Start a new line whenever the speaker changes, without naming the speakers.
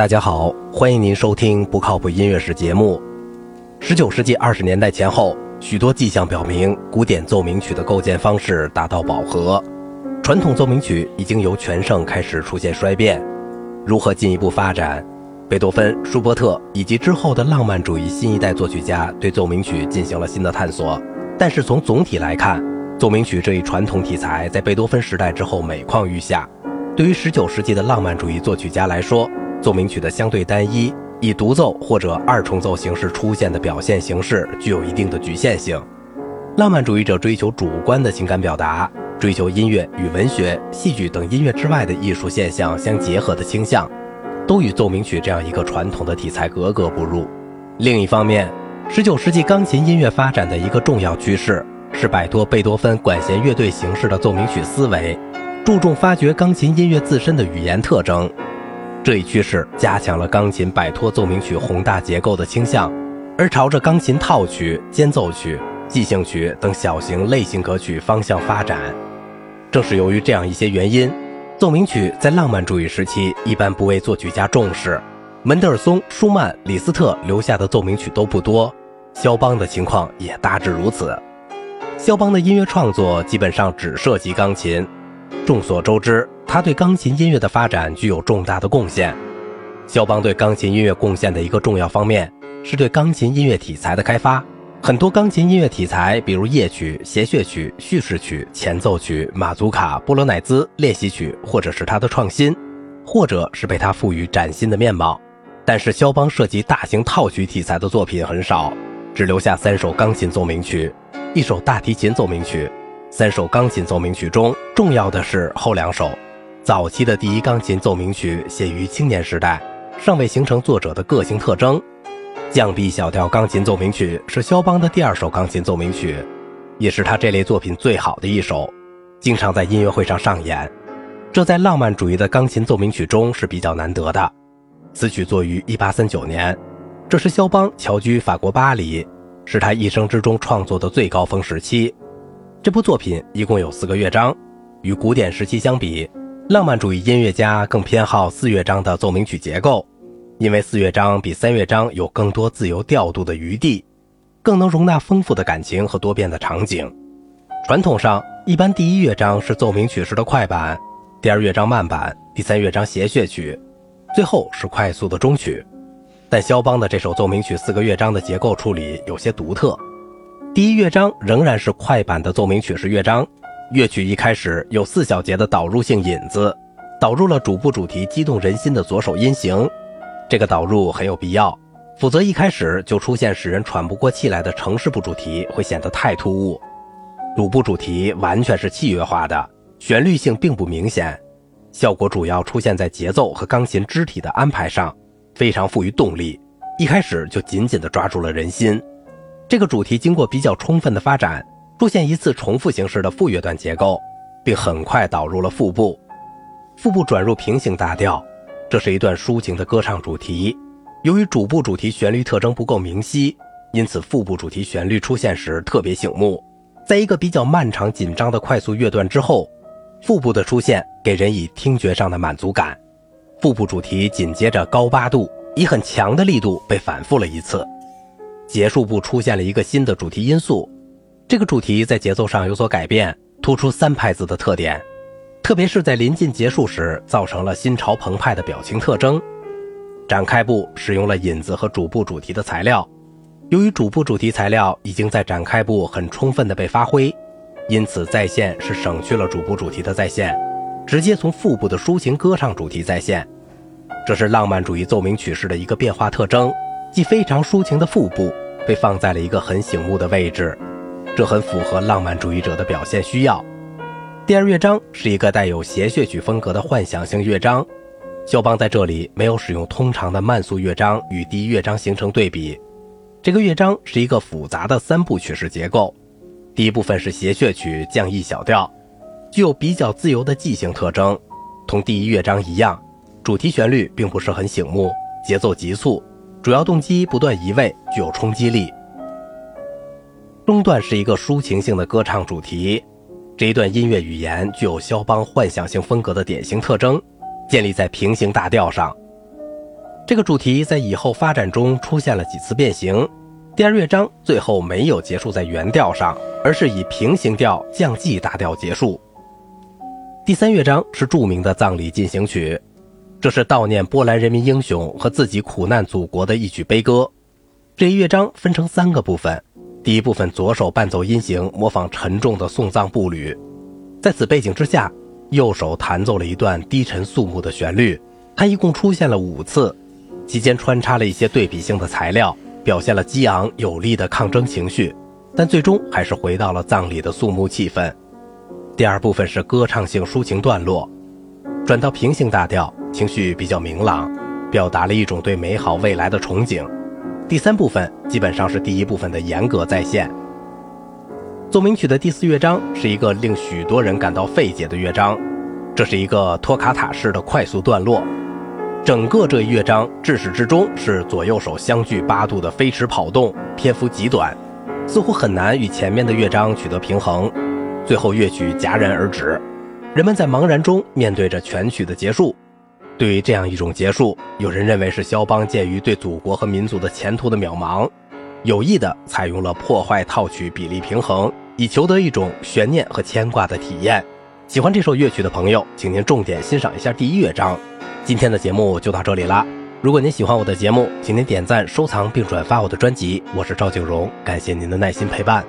大家好，欢迎您收听不靠谱音乐史节目。十九世纪二十年代前后，许多迹象表明，古典奏鸣曲的构建方式达到饱和，传统奏鸣曲已经由全盛开始出现衰变。如何进一步发展？贝多芬、舒伯特以及之后的浪漫主义新一代作曲家对奏鸣曲进行了新的探索。但是从总体来看，奏鸣曲这一传统题材在贝多芬时代之后每况愈下。对于十九世纪的浪漫主义作曲家来说，奏鸣曲的相对单一，以独奏或者二重奏形式出现的表现形式具有一定的局限性。浪漫主义者追求主观的情感表达，追求音乐与文学、戏剧等音乐之外的艺术现象相结合的倾向，都与奏鸣曲这样一个传统的题材格格不入。另一方面，十九世纪钢琴音乐发展的一个重要趋势是摆脱贝多芬管弦乐队形式的奏鸣曲思维。注重发掘钢琴音乐自身的语言特征，这一趋势加强了钢琴摆脱奏鸣曲宏大结构的倾向，而朝着钢琴套曲、间奏曲、即兴曲等小型类型歌曲方向发展。正是由于这样一些原因，奏鸣曲在浪漫主义时期一般不为作曲家重视。门德尔松、舒曼、李斯特留下的奏鸣曲都不多，肖邦的情况也大致如此。肖邦的音乐创作基本上只涉及钢琴。众所周知，他对钢琴音乐的发展具有重大的贡献。肖邦对钢琴音乐贡献的一个重要方面，是对钢琴音乐题材的开发。很多钢琴音乐题材，比如夜曲、协谑曲、叙事曲、前奏曲、马祖卡、波罗乃兹练习曲，或者是他的创新，或者是被他赋予崭新的面貌。但是，肖邦涉及大型套曲题材的作品很少，只留下三首钢琴奏鸣曲，一首大提琴奏鸣曲。三首钢琴奏鸣曲中，重要的是后两首。早期的第一钢琴奏鸣曲写于青年时代，尚未形成作者的个性特征。降 B 小调钢琴奏鸣曲是肖邦的第二首钢琴奏鸣曲，也是他这类作品最好的一首，经常在音乐会上上演。这在浪漫主义的钢琴奏鸣曲中是比较难得的。此曲作于1839年，这是肖邦侨居法国巴黎，是他一生之中创作的最高峰时期。这部作品一共有四个乐章，与古典时期相比，浪漫主义音乐家更偏好四乐章的奏鸣曲结构，因为四乐章比三乐章有更多自由调度的余地，更能容纳丰富的感情和多变的场景。传统上，一般第一乐章是奏鸣曲式的快板，第二乐章慢板，第三乐章谐谑曲，最后是快速的终曲。但肖邦的这首奏鸣曲四个乐章的结构处理有些独特。第一乐章仍然是快板的奏鸣曲式乐章，乐曲一开始有四小节的导入性引子，导入了主部主题激动人心的左手音型。这个导入很有必要，否则一开始就出现使人喘不过气来的城市部主题会显得太突兀。主部主题完全是器乐化的，旋律性并不明显，效果主要出现在节奏和钢琴肢体的安排上，非常富于动力，一开始就紧紧地抓住了人心。这个主题经过比较充分的发展，出现一次重复形式的副乐段结构，并很快导入了副部，副部转入平行大调，这是一段抒情的歌唱主题。由于主部主题旋律特征不够明晰，因此副部主题旋律出现时特别醒目。在一个比较漫长紧张的快速乐段之后，副部的出现给人以听觉上的满足感。副部主题紧接着高八度，以很强的力度被反复了一次。结束部出现了一个新的主题因素，这个主题在节奏上有所改变，突出三拍子的特点，特别是在临近结束时，造成了心潮澎湃的表情特征。展开部使用了引子和主部主题的材料，由于主部主题材料已经在展开部很充分的被发挥，因此再现是省去了主部主题的再现，直接从副部的抒情歌唱主题再现，这是浪漫主义奏鸣曲式的一个变化特征。即非常抒情的腹部被放在了一个很醒目的位置，这很符合浪漫主义者的表现需要。第二乐章是一个带有谐谑曲风格的幻想性乐章，肖邦在这里没有使用通常的慢速乐章与第一乐章形成对比。这个乐章是一个复杂的三部曲式结构，第一部分是谐谑曲降 E 小调，具有比较自由的即兴特征，同第一乐章一样，主题旋律并不是很醒目，节奏急促。主要动机不断移位，具有冲击力。中段是一个抒情性的歌唱主题，这一段音乐语言具有肖邦幻想性风格的典型特征，建立在平行大调上。这个主题在以后发展中出现了几次变形。第二乐章最后没有结束在原调上，而是以平行调降 G 大调结束。第三乐章是著名的葬礼进行曲，这是悼念波兰人民英雄和自己苦难祖国的一曲悲歌。这一乐章分成三个部分，第一部分左手伴奏音型模仿沉重的送葬步履，在此背景之下，右手弹奏了一段低沉肃穆的旋律，它一共出现了五次，期间穿插了一些对比性的材料。表现了激昂有力的抗争情绪，但最终还是回到了葬礼的肃穆气氛。第二部分是歌唱性抒情段落，转到平行大调，情绪比较明朗，表达了一种对美好未来的憧憬。第三部分基本上是第一部分的严格再现。奏鸣曲的第四乐章是一个令许多人感到费解的乐章，这是一个托卡塔式的快速段落。整个这一乐章至始至终是左右手相距八度的飞驰跑动，篇幅极短，似乎很难与前面的乐章取得平衡。最后乐曲戛然而止，人们在茫然中面对着全曲的结束。对于这样一种结束，有人认为是肖邦鉴于对祖国和民族的前途的渺茫，有意的采用了破坏套曲比例平衡，以求得一种悬念和牵挂的体验。喜欢这首乐曲的朋友，请您重点欣赏一下第一乐章。今天的节目就到这里啦！如果您喜欢我的节目，请您点赞、收藏并转发我的专辑。我是赵景荣，感谢您的耐心陪伴。